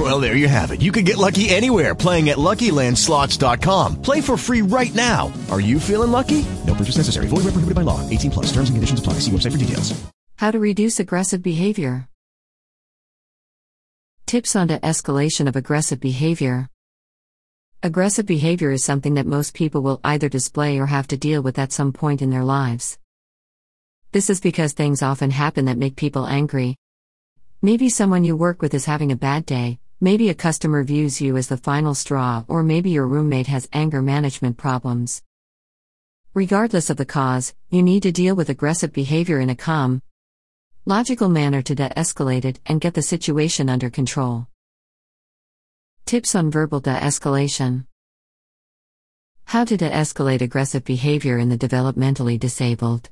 Well, there you have it. You can get lucky anywhere playing at LuckyLandSlots.com. Play for free right now. Are you feeling lucky? No purchase necessary. Void where prohibited by law. 18 plus. Terms and conditions apply. See website for details. How to reduce aggressive behavior. Tips on de escalation of aggressive behavior. Aggressive behavior is something that most people will either display or have to deal with at some point in their lives. This is because things often happen that make people angry. Maybe someone you work with is having a bad day, maybe a customer views you as the final straw, or maybe your roommate has anger management problems. Regardless of the cause, you need to deal with aggressive behavior in a calm, logical manner to de escalate it and get the situation under control. Tips on verbal de escalation How to de escalate aggressive behavior in the developmentally disabled.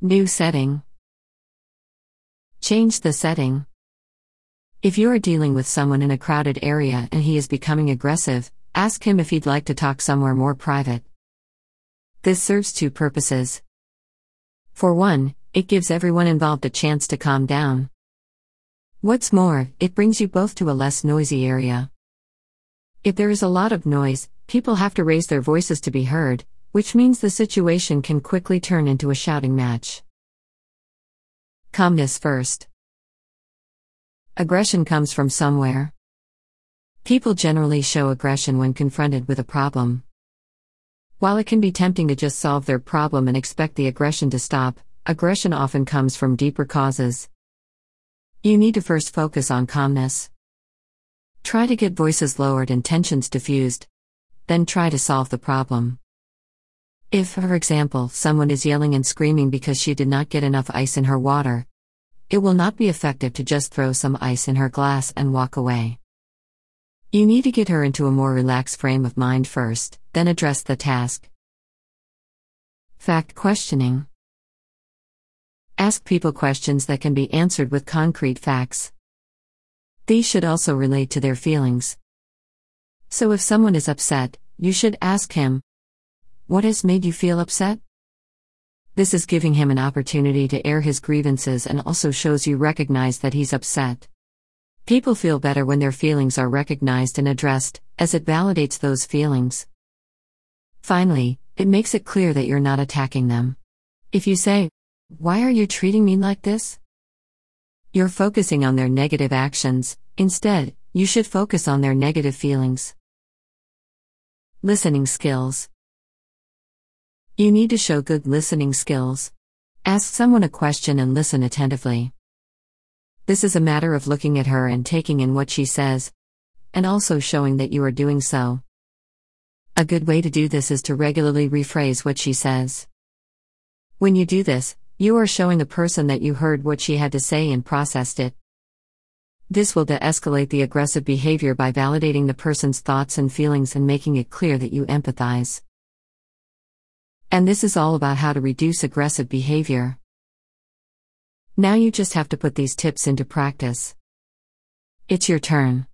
New setting. Change the setting. If you are dealing with someone in a crowded area and he is becoming aggressive, ask him if he'd like to talk somewhere more private. This serves two purposes. For one, it gives everyone involved a chance to calm down. What's more, it brings you both to a less noisy area. If there is a lot of noise, people have to raise their voices to be heard, which means the situation can quickly turn into a shouting match. Calmness first. Aggression comes from somewhere. People generally show aggression when confronted with a problem. While it can be tempting to just solve their problem and expect the aggression to stop, aggression often comes from deeper causes. You need to first focus on calmness. Try to get voices lowered and tensions diffused. Then try to solve the problem. If, for example, someone is yelling and screaming because she did not get enough ice in her water, it will not be effective to just throw some ice in her glass and walk away. You need to get her into a more relaxed frame of mind first, then address the task. Fact questioning. Ask people questions that can be answered with concrete facts. These should also relate to their feelings. So if someone is upset, you should ask him, What has made you feel upset? This is giving him an opportunity to air his grievances and also shows you recognize that he's upset. People feel better when their feelings are recognized and addressed, as it validates those feelings. Finally, it makes it clear that you're not attacking them. If you say, Why are you treating me like this? You're focusing on their negative actions, instead, you should focus on their negative feelings. Listening skills. You need to show good listening skills. Ask someone a question and listen attentively. This is a matter of looking at her and taking in what she says, and also showing that you are doing so. A good way to do this is to regularly rephrase what she says. When you do this, you are showing the person that you heard what she had to say and processed it. This will de escalate the aggressive behavior by validating the person's thoughts and feelings and making it clear that you empathize. And this is all about how to reduce aggressive behavior. Now you just have to put these tips into practice. It's your turn.